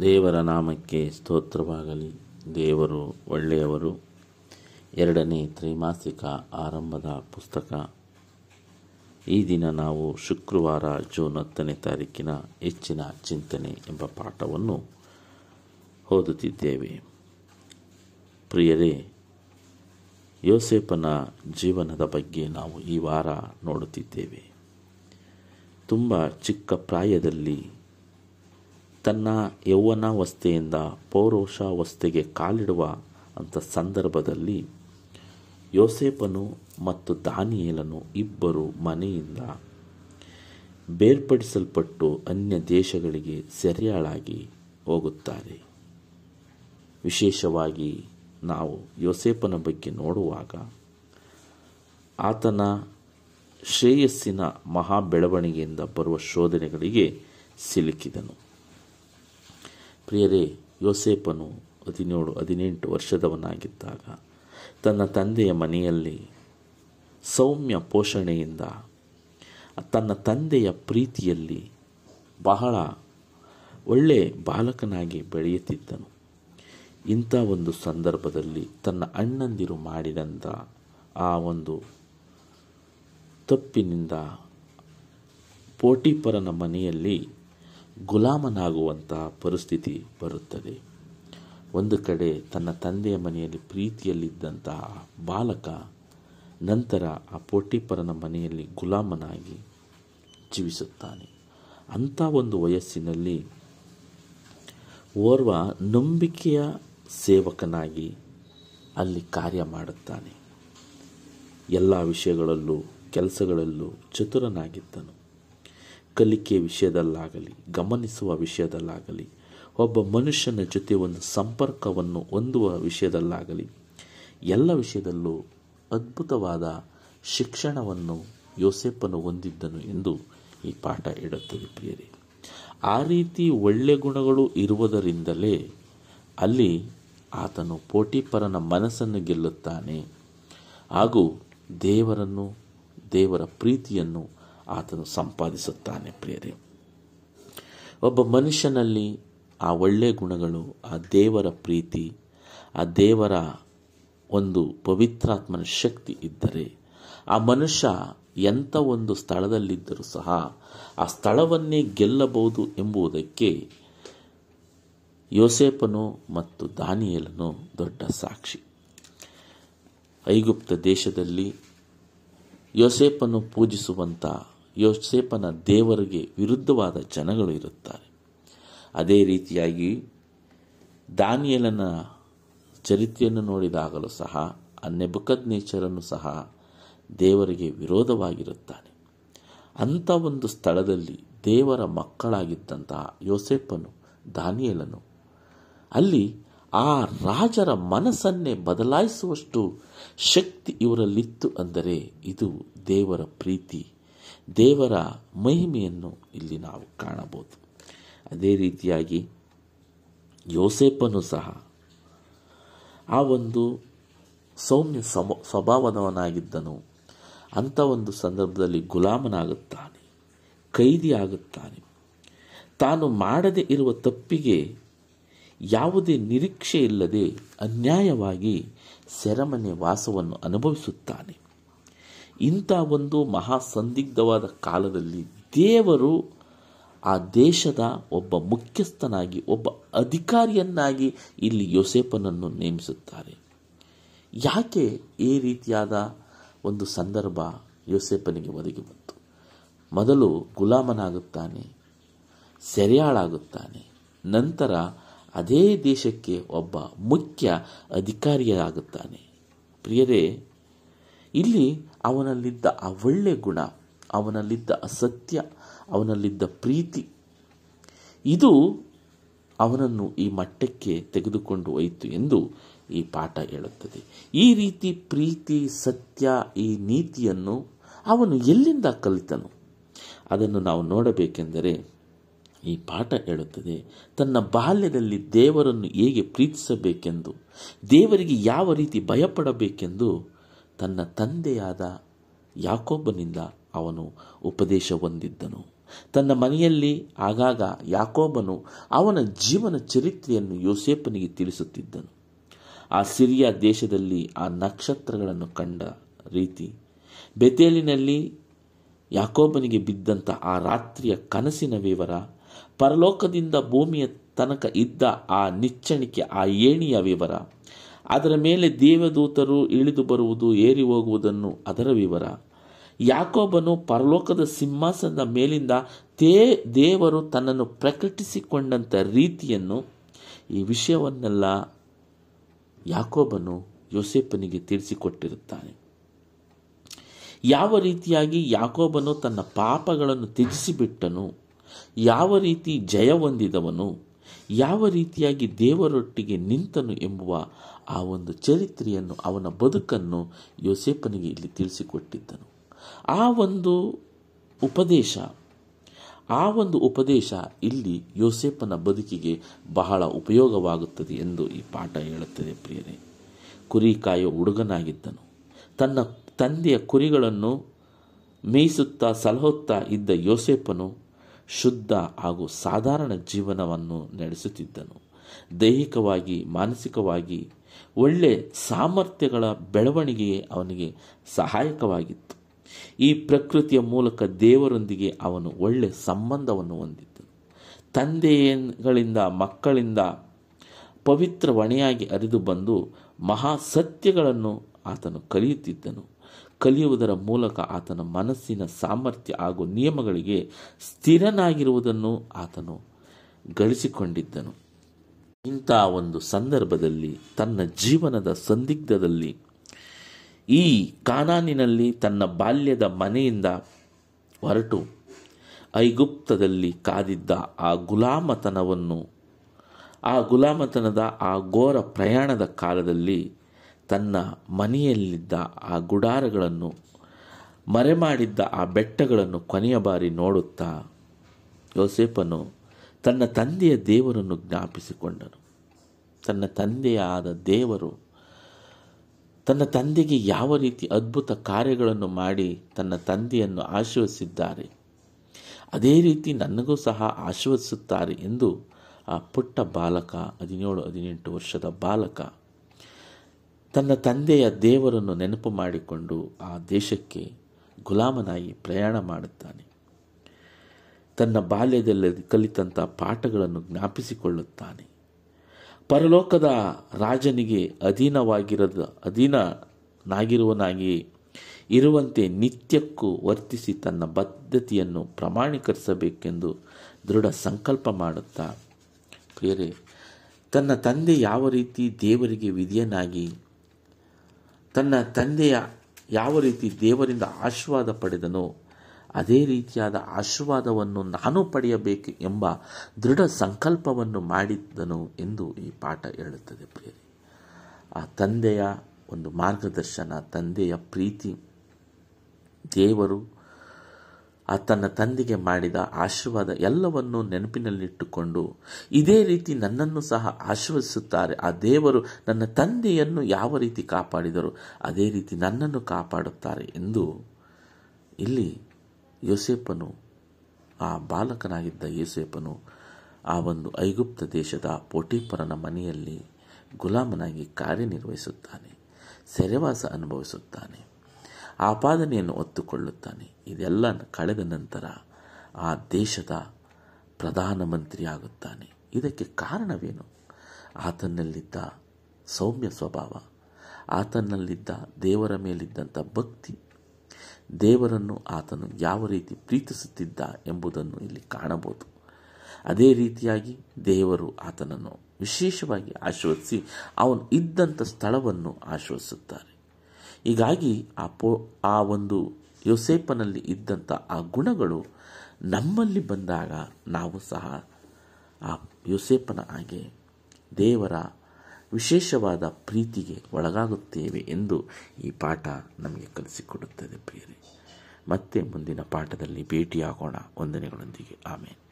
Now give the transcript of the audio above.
ದೇವರ ನಾಮಕ್ಕೆ ಸ್ತೋತ್ರವಾಗಲಿ. ದೇವರು ಒಳ್ಳೆಯವರು. ಎರಡನೇ ತ್ರೈಮಾಸಿಕ ಆರಂಭದ ಪುಸ್ತಕ. ಈ ದಿನ ನಾವು ಶುಕ್ರವಾರ ಜೂನ್ ಹತ್ತನೇ ತಾರೀಕಿನ ಹೆಚ್ಚಿನ ಚಿಂತನೆ ಎಂಬ ಪಾಠವನ್ನು ಓದುತ್ತಿದ್ದೇವೆ. ಪ್ರಿಯರೇ ಯೋಸೇಪನ ಜೀವನದ ಬಗ್ಗೆ ನಾವು ಈ ವಾರ ನೋಡುತ್ತಿದ್ದೇವೆ. ತುಂಬ ಚಿಕ್ಕ ಪ್ರಾಯದಲ್ಲಿ ತನ್ನ ಯೌವನಾವಸ್ಥೆಯಿಂದ ಪೌರುಷಾವಸ್ಥೆಗೆ ಕಾಲಿಡುವ ಅಂಥ ಸಂದರ್ಭದಲ್ಲಿ ಯೋಸೇಪನು ಮತ್ತು ದಾನಿಯೇಲನು ಇಬ್ಬರು ಮನೆಯಿಂದ ಬೇರ್ಪಡಿಸಲ್ಪಟ್ಟು ಅನ್ಯ ದೇಶಗಳಿಗೆ ಸೆರೆಯಾಳಾಗಿ ಹೋಗುತ್ತಾರೆ. ವಿಶೇಷವಾಗಿ ನಾವು ಯೋಸೇಪನ ಬಗ್ಗೆ ನೋಡುವಾಗ ಆತನ ಶ್ರೇಯಸ್ಸಿನ ಮಹಾ ಬೆಳವಣಿಗೆಯಿಂದ ಬರುವ ಶೋಧನೆಗಳಿಗೆ ಸಿಲುಕಿದನು. ಪ್ರಿಯರೇ ಯೋಸೇಪನು ಹದಿನೇಳು, ಹದಿನೆಂಟು ವರ್ಷದವನಾಗಿದ್ದಾಗ ತನ್ನ ತಂದೆಯ ಮನೆಯಲ್ಲಿ ಸೌಮ್ಯ ಪೋಷಣೆಯಿಂದ ತನ್ನ ತಂದೆಯ ಪ್ರೀತಿಯಲ್ಲಿ ಬಹಳ ಒಳ್ಳೆ ಬಾಲಕನಾಗಿ ಬೆಳೆಯುತ್ತಿದ್ದನು. ಇಂಥ ಒಂದು ಸಂದರ್ಭದಲ್ಲಿ ತನ್ನ ಅಣ್ಣಂದಿರು ಮಾಡಿದಂಥ ಆ ಒಂದು ತಪ್ಪಿನಿಂದ ಪೋಟಿಪರನ ಮನೆಯಲ್ಲಿ ಗುಲಾಮನಾಗುವಂತಹ ಪರಿಸ್ಥಿತಿ ಬರುತ್ತದೆ. ಒಂದು ಕಡೆ ತನ್ನ ತಂದೆಯ ಮನೆಯಲ್ಲಿ ಪ್ರೀತಿಯಲ್ಲಿದ್ದಂತಹ ಬಾಲಕ, ನಂತರ ಆ ಪೋಟಿಪರನ ಮನೆಯಲ್ಲಿ ಗುಲಾಮನಾಗಿ ಜೀವಿಸುತ್ತಾನೆ. ಅಂಥ ಒಂದು ವಯಸ್ಸಿನಲ್ಲಿ ಓರ್ವ ನಂಬಿಕೆಯ ಸೇವಕನಾಗಿ ಅಲ್ಲಿ ಕಾರ್ಯ ಮಾಡುತ್ತಾನೆ. ಎಲ್ಲ ವಿಷಯಗಳಲ್ಲೂ, ಕೆಲಸಗಳಲ್ಲೂ ಚತುರನಾಗಿದ್ದನು. ಕಲಿಕೆ ವಿಷಯದಲ್ಲಾಗಲಿ, ಗಮನಿಸುವ ವಿಷಯದಲ್ಲಾಗಲಿ, ಒಬ್ಬ ಮನುಷ್ಯನ ಜೊತೆ ಒಂದು ಸಂಪರ್ಕವನ್ನು ಹೊಂದುವ ವಿಷಯದಲ್ಲಾಗಲಿ, ಎಲ್ಲ ವಿಷಯದಲ್ಲೂ ಅದ್ಭುತವಾದ ಶಿಕ್ಷಣವನ್ನು ಯೋಸೆಪ್ಪನು ಹೊಂದಿದ್ದನು ಎಂದು ಈ ಪಾಠ ಹೇಳುತ್ತದೆ ಪ್ರಿಯರಿ. ಆ ರೀತಿ ಒಳ್ಳೆ ಗುಣಗಳು ಇರುವುದರಿಂದಲೇ ಅಲ್ಲಿ ಆತನು ಪೋಟಿಪರನ ಮನಸ್ಸನ್ನು ಗೆಲ್ಲುತ್ತಾನೆ ಹಾಗೂ ದೇವರನ್ನು, ದೇವರ ಪ್ರೀತಿಯನ್ನು ಆತನು ಸಂಪಾದಿಸುತ್ತಾನೆ, ಪ್ರಿಯರೇ. ಒಬ್ಬ ಮನುಷ್ಯನಲ್ಲಿ ಆ ಒಳ್ಳೆಯ ಗುಣಗಳು, ಆ ದೇವರ ಪ್ರೀತಿ, ಆ ದೇವರ ಒಂದು ಪವಿತ್ರಾತ್ಮನ ಶಕ್ತಿ ಇದ್ದರೆ, ಆ ಮನುಷ್ಯ ಎಂಥ ಒಂದು ಸ್ಥಳದಲ್ಲಿದ್ದರೂ ಸಹ ಆ ಸ್ಥಳವನ್ನೇ ಗೆಲ್ಲಬಹುದು ಎಂಬುದಕ್ಕೆ ಯೋಸೇಪನು ಮತ್ತು ದಾನಿಯಲನು ದೊಡ್ಡ ಸಾಕ್ಷಿ. ಐಗುಪ್ತ ದೇಶದಲ್ಲಿ ಯೋಸೇಪನು ಪೂಜಿಸುವಂಥ ಯೋಸೇಪನ ದೇವರಿಗೆ ವಿರುದ್ಧವಾದ ಜನಗಳು ಇರುತ್ತಾರೆ. ಅದೇ ರೀತಿಯಾಗಿ ದಾನಿಯಲನ ಚರಿತ್ರೆಯನ್ನು ನೋಡಿದಾಗಲೂ ಸಹ ಆ ನೆಬಕದ್ ನೇಚರನ್ನು ಸಹ ದೇವರಿಗೆ ವಿರೋಧವಾಗಿರುತ್ತಾನೆ. ಅಂಥ ಒಂದು ಸ್ಥಳದಲ್ಲಿ ದೇವರ ಮಕ್ಕಳಾಗಿದ್ದಂತಹ ಯೋಸೆಪ್ಪನು ದಾನಿಯಲನು, ಅಲ್ಲಿ ಆ ರಾಜರ ಮನಸ್ಸನ್ನೇ ಬದಲಾಯಿಸುವಷ್ಟು ಶಕ್ತಿ ಇವರಲ್ಲಿತ್ತು ಅಂದರೆ ಇದು ದೇವರ ಪ್ರೀತಿ. ದೇವರ ಮಹಿಮೆಯನ್ನು ಇಲ್ಲಿ ನಾವು ಕಾಣಬಹುದು. ಅದೇ ರೀತಿಯಾಗಿ ಯೋಸೇಪನು ಸಹ ಆ ಒಂದು ಸೌಮ್ಯ ಸಮ, ಸ್ವಭಾವದವನಾಗಿದ್ದನು. ಅಂಥ ಒಂದು ಸಂದರ್ಭದಲ್ಲಿ ಗುಲಾಮನಾಗುತ್ತಾನೆ ಕೈದಿ ಆಗುತ್ತಾನೆ ತಾನು ಮಾಡದೇ ಇರುವ ತಪ್ಪಿಗೆ ಯಾವುದೇ ನಿರೀಕ್ಷೆ ಇಲ್ಲದೆ ಅನ್ಯಾಯವಾಗಿ ಸೆರೆಮನೆ ವಾಸವನ್ನು ಅನುಭವಿಸುತ್ತಾನೆ. ಇಂಥ ಒಂದು ಮಹಾ ಸಂದಿಗ್ಧವಾದ ಕಾಲದಲ್ಲಿ ದೇವರು ಆ ದೇಶದ ಒಬ್ಬ ಮುಖ್ಯಸ್ಥನಾಗಿ, ಒಬ್ಬ ಅಧಿಕಾರಿಯನ್ನಾಗಿ ಇಲ್ಲಿ ಯೋಸೇಪನನ್ನು ನೇಮಿಸುತ್ತಾರೆ. ಯಾಕೆ ಈ ರೀತಿಯಾದ ಒಂದು ಸಂದರ್ಭ ಯೋಸೇಪನಿಗೆ ಒದಗಿ ಬಂತು? ಮೊದಲು ಗುಲಾಮನಾಗುತ್ತಾನೆ, ಸೆರೆಯಾಳಾಗುತ್ತಾನೆ, ನಂತರ ಅದೇ ದೇಶಕ್ಕೆ ಒಬ್ಬ ಮುಖ್ಯ ಅಧಿಕಾರಿಯಾಗುತ್ತಾನೆ. ಪ್ರಿಯರೇ, ಇಲ್ಲಿ ಅವನಲ್ಲಿದ್ದ ಆ ಒಳ್ಳೆ ಗುಣ, ಅವನಲ್ಲಿದ್ದ ಅಸತ್ಯ, ಅವನಲ್ಲಿದ್ದ ಪ್ರೀತಿ, ಇದು ಅವನನ್ನು ಈ ಮಟ್ಟಕ್ಕೆ ತೆಗೆದುಕೊಂಡು ಹೋಯಿತು ಎಂದು ಈ ಪಾಠ ಹೇಳುತ್ತದೆ. ಈ ರೀತಿ ಪ್ರೀತಿ, ಸತ್ಯ ಈ ನೀತಿಯನ್ನು ಅವನು ಎಲ್ಲಿಂದ ಕಲಿತನು? ಅದನ್ನು ನಾವು ನೋಡಬೇಕೆಂದರೆ ಈ ಪಾಠ ಹೇಳುತ್ತದೆ, ತನ್ನ ಬಾಲ್ಯದಲ್ಲಿ ದೇವರನ್ನು ಹೇಗೆ ಪ್ರೀತಿಸಬೇಕೆಂದು, ದೇವರಿಗೆ ಯಾವ ರೀತಿ ಭಯಪಡಬೇಕೆಂದು ತನ್ನ ತಂದೆಯಾದ ಯಾಕೋಬನಿಂದ ಅವನು ಉಪದೇಶ ಹೊಂದಿದ್ದನು. ತನ್ನ ಮನೆಯಲ್ಲಿ ಆಗಾಗ ಯಾಕೋಬನು ಅವನ ಜೀವನ ಚರಿತ್ರೆಯನ್ನು ಯೋಸೇಪನಿಗೆ ತಿಳಿಸುತ್ತಿದ್ದನು. ಆ ಸಿರಿಯಾ ದೇಶದಲ್ಲಿ ಆ ನಕ್ಷತ್ರಗಳನ್ನು ಕಂಡ ರೀತಿ ಬೆತೇಲಿನಲ್ಲಿ ಯಾಕೋಬನಿಗೆ ಬಿದ್ದಂಥ ಆ ರಾತ್ರಿಯ ಕನಸಿನ ವಿವರ, ಪರಲೋಕದಿಂದ ಭೂಮಿಯ ತನಕ ಇದ್ದ ಆ ನಿಚ್ಚಣಿಕೆ, ಆ ಏಣಿಯ ವಿವರ ಅದರ ಮೇಲೆ ದೇವದೂತರು ಇಳಿದು ಬರುವುದು, ಏರಿ ಹೋಗುವುದನ್ನು ಅದರ ವಿವರ. ಯಾಕೋಬನು ಪರಲೋಕದ ಸಿಂಹಾಸನದ ಮೇಲಿಂದ ತೇ ದೇವರು ತನ್ನನ್ನು ಪ್ರಕಟಿಸಿಕೊಂಡಂಥ ರೀತಿಯನ್ನು ಈ ವಿಷಯವನ್ನೆಲ್ಲ ಯಾಕೋಬನು ಯೋಸೇಪನಿಗೆ ತಿಳಿಸಿಕೊಟ್ಟಿರುತ್ತಾನೆ. ಯಾವ ರೀತಿಯಾಗಿ ಯಾಕೋಬನು ತನ್ನ ಪಾಪಗಳನ್ನು ತ್ಯಜಿಸಿಬಿಟ್ಟನು, ಯಾವ ರೀತಿ ಜಯ ಹೊಂದಿದವನು ಯಾವ ರೀತಿಯಾಗಿ ದೇವರೊಟ್ಟಿಗೆ ನಿಂತನು ಎಂಬುವ ಆ ಒಂದು ಚರಿತ್ರೆಯನ್ನು, ಅವನ ಬದುಕನ್ನು ಯೋಸೇಪನಿಗೆ ಇಲ್ಲಿ ತಿಳಿಸಿಕೊಟ್ಟಿದ್ದನು. ಆ ಒಂದು ಉಪದೇಶ, ಆ ಒಂದು ಉಪದೇಶ ಇಲ್ಲಿ ಯೋಸೇಪನ ಬದುಕಿಗೆ ಬಹಳ ಉಪಯೋಗವಾಗುತ್ತದೆ ಎಂದು ಈ ಪಾಠ ಹೇಳುತ್ತದೆ ಪ್ರಿಯರೇ. ಕುರಿ ಕಾಯೋ ಹುಡುಗನಾಗಿದ್ದನು. ತನ್ನ ತಂದೆಯ ಕುರಿಗಳನ್ನು ಮೇಯಿಸುತ್ತಾ ಸಲಹುತ್ತಾ ಇದ್ದ ಯೋಸೇಪನು ಶುದ್ಧ ಹಾಗೂ ಸಾಧಾರಣ ಜೀವನವನ್ನು ನಡೆಸುತ್ತಿದ್ದನು. ದೈಹಿಕವಾಗಿ, ಮಾನಸಿಕವಾಗಿ ಒಳ್ಳೆ ಸಾಮರ್ಥ್ಯಗಳ ಬೆಳವಣಿಗೆಯೇ ಅವನಿಗೆ ಸಹಾಯಕವಾಗಿತ್ತು. ಈ ಪ್ರಕೃತಿಯ ಮೂಲಕ ದೇವರೊಂದಿಗೆ ಅವನು ಒಳ್ಳೆ ಸಂಬಂಧವನ್ನು ಹೊಂದಿದ್ದನು. ತಂದೆಗಳಿಂದ ಮಕ್ಕಳಿಂದ ಪವಿತ್ರ ಹೊಣೆಯಾಗಿ ಅರಿದು ಬಂದು ಮಹಾಸತ್ಯಗಳನ್ನು ಆತನು ಕಲಿಯುತ್ತಿದ್ದನು. ಕಲಿಯುವುದರ ಮೂಲಕ ಆತನ ಮನಸ್ಸಿನ ಸಾಮರ್ಥ್ಯ ಹಾಗೂ ನಿಯಮಗಳಿಗೆ ಸ್ಥಿರನಾಗಿರುವುದನ್ನು ಆತನು ಗಳಿಸಿಕೊಂಡಿದ್ದನು. ಇಂಥ ಒಂದು ಸಂದರ್ಭದಲ್ಲಿ, ತನ್ನ ಜೀವನದ ಸಂದಿಗ್ಧದಲ್ಲಿ, ಈ ಕಾನಾನಿನಲ್ಲಿ ತನ್ನ ಬಾಲ್ಯದ ಮನೆಯಿಂದ ಹೊರಟು ಐಗುಪ್ತದಲ್ಲಿ ಕಾದಿದ್ದ ಆ ಗುಲಾಮತನವನ್ನು, ಆ ಗುಲಾಮತನದ ಆ ಘೋರ ಪ್ರಯಾಣದ ಕಾಲದಲ್ಲಿ ತನ್ನ ಮನೆಯಲ್ಲಿದ್ದ ಆ ಗುಡಾರಗಳನ್ನು, ಮರೆಮಾಡಿದ್ದ ಆ ಬೆಟ್ಟಗಳನ್ನು ಕೊನೆಯ ಬಾರಿ ನೋಡುತ್ತಾ ಯೋಸೇಪನು ತನ್ನ ತಂದೆಯ ದೇವರನ್ನು ಜ್ಞಾಪಿಸಿಕೊಂಡನು. ತನ್ನ ತಂದೆಯಾದ ದೇವರು ತನ್ನ ತಂದೆಗೆ ಯಾವ ರೀತಿ ಅದ್ಭುತ ಕಾರ್ಯಗಳನ್ನು ಮಾಡಿ ತನ್ನ ತಂದೆಯನ್ನು ಆಶ್ವಸಿದ್ದಾರೆ ಅದೇ ರೀತಿ ನನಗೂ ಸಹ ಆಶೀರ್ವದಿಸುತ್ತಾರೆ ಎಂದು ಆ ಪುಟ್ಟ ಬಾಲಕ, ಹದಿನೇಳು, ಹದಿನೆಂಟು ವರ್ಷದ ಬಾಲಕ ತನ್ನ ತಂದೆಯ ದೇವರನ್ನು ನೆನಪು ಮಾಡಿಕೊಂಡು ಆ ದೇಶಕ್ಕೆ ಗುಲಾಮನಾಗಿ ಪ್ರಯಾಣ ಮಾಡುತ್ತಾನೆ. ತನ್ನ ಬಾಲ್ಯದಲ್ಲಿ ಕಲಿತಂಥ ಪಾಠಗಳನ್ನು ಜ್ಞಾಪಿಸಿಕೊಳ್ಳುತ್ತಾನೆ. ಪರಲೋಕದ ರಾಜನಿಗೆ ಅಧೀನವಾಗಿರದ ಅಧೀನನಾಗಿರುವನಾಗಿ ಇರುವಂತೆ ನಿತ್ಯಕ್ಕೂ ವರ್ತಿಸಿ ತನ್ನ ಬದ್ಧತೆಯನ್ನು ಪ್ರಮಾಣೀಕರಿಸಬೇಕೆಂದು ದೃಢ ಸಂಕಲ್ಪ ಮಾಡುತ್ತಾ, ಪ್ರಿಯರೇ, ತನ್ನ ತಂದೆ ಯಾವ ರೀತಿ ದೇವರಿಗೆ ವಿಧಿಯನಾಗಿ ತನ್ನ ತಂದೆಯ ಯಾವ ರೀತಿ ದೇವರಿಂದ ಆಶೀರ್ವಾದ ಪಡೆದನೋ, ಅದೇ ರೀತಿಯಾದ ಆಶೀರ್ವಾದವನ್ನು ನಾನು ಪಡೆಯಬೇಕು ಎಂಬ ದೃಢ ಸಂಕಲ್ಪವನ್ನು ಮಾಡಿದ್ದನು ಎಂದು ಈ ಪಾಠ ಹೇಳುತ್ತದೆ ಪ್ರಿಯರಿ. ಆ ತಂದೆಯ ಒಂದು ಮಾರ್ಗದರ್ಶನ, ತಂದೆಯ ಪ್ರೀತಿ, ದೇವರು ಆ ತನ್ನ ತಂದೆಗೆ ಮಾಡಿದ ಆಶೀರ್ವಾದ ಎಲ್ಲವನ್ನೂ ನೆನಪಿನಲ್ಲಿಟ್ಟುಕೊಂಡು ಇದೇ ರೀತಿ ನನ್ನನ್ನು ಸಹ ಆಶೀರ್ವದಿಸುತ್ತಾರೆ. ಆ ದೇವರು ನನ್ನ ತಂದೆಯನ್ನು ಯಾವ ರೀತಿ ಕಾಪಾಡಿದರು, ಅದೇ ರೀತಿ ನನ್ನನ್ನು ಕಾಪಾಡುತ್ತಾರೆ ಎಂದು ಇಲ್ಲಿ ಯೋಸೇಪನು ಆ ಬಾಲಕನಾಗಿದ್ದ ಯೋಸೇಪನು ಆ ಒಂದು ಐಗುಪ್ತ ದೇಶದ ಪೋಟಿಪರನ ಮನೆಯಲ್ಲಿ ಗುಲಾಮನಾಗಿ ಕಾರ್ಯನಿರ್ವಹಿಸುತ್ತಾನೆ, ಸೆರೆವಾಸ ಅನುಭವಿಸುತ್ತಾನೆ. ಆಪಾದನೆಯನ್ನು ಒತ್ತುಕೊಳ್ಳುತ್ತಾನೆ. ಇದೆಲ್ಲ ಕಳೆದ ನಂತರ ಆ ದೇಶದ ಪ್ರಧಾನಮಂತ್ರಿ ಆಗುತ್ತಾನೆ ಇದಕ್ಕೆ ಕಾರಣವೇನು? ಆತನಲ್ಲಿದ್ದ ಸೌಮ್ಯ ಸ್ವಭಾವ, ಆತನಲ್ಲಿದ್ದ ದೇವರ ಮೇಲಿದ್ದಂಥ ಭಕ್ತಿ, ದೇವರನ್ನು ಆತನು ಯಾವ ರೀತಿ ಪ್ರೀತಿಸುತ್ತಿದ್ದ ಎಂಬುದನ್ನು ಇಲ್ಲಿ ಕಾಣಬಹುದು. ಅದೇ ರೀತಿಯಾಗಿ ದೇವರು ಆತನನ್ನು ವಿಶೇಷವಾಗಿ ಆಶೀರ್ವದಿಸಿ ಅವನು ಇದ್ದಂಥ ಸ್ಥಳವನ್ನು ಆಶೀರ್ವದಿಸುತ್ತಾರೆ ಹೀಗಾಗಿ ಆ ಪೋ, ಆ ಒಂದು ಯೋಸೇಪನಲ್ಲಿ ಇದ್ದಂಥ ಆ ಗುಣಗಳು ನಮ್ಮಲ್ಲಿ ಬಂದಾಗ ನಾವು ಸಹ ಆ ಯೋಸೇಪನ ಹಾಗೆ ದೇವರ ವಿಶೇಷವಾದ ಪ್ರೀತಿಗೆ ಒಳಗಾಗುತ್ತೇವೆ ಎಂದು ಈ ಪಾಠ ನಮಗೆ ಕಲಿಸಿಕೊಡುತ್ತದೆ ಪ್ರಿಯರೇ. ಮತ್ತೆ ಮುಂದಿನ ಪಾಠದಲ್ಲಿ ಭೇಟಿಯಾಗೋಣ. ವಂದನೆಗಳೊಂದಿಗೆ. ಆಮೇಲೆ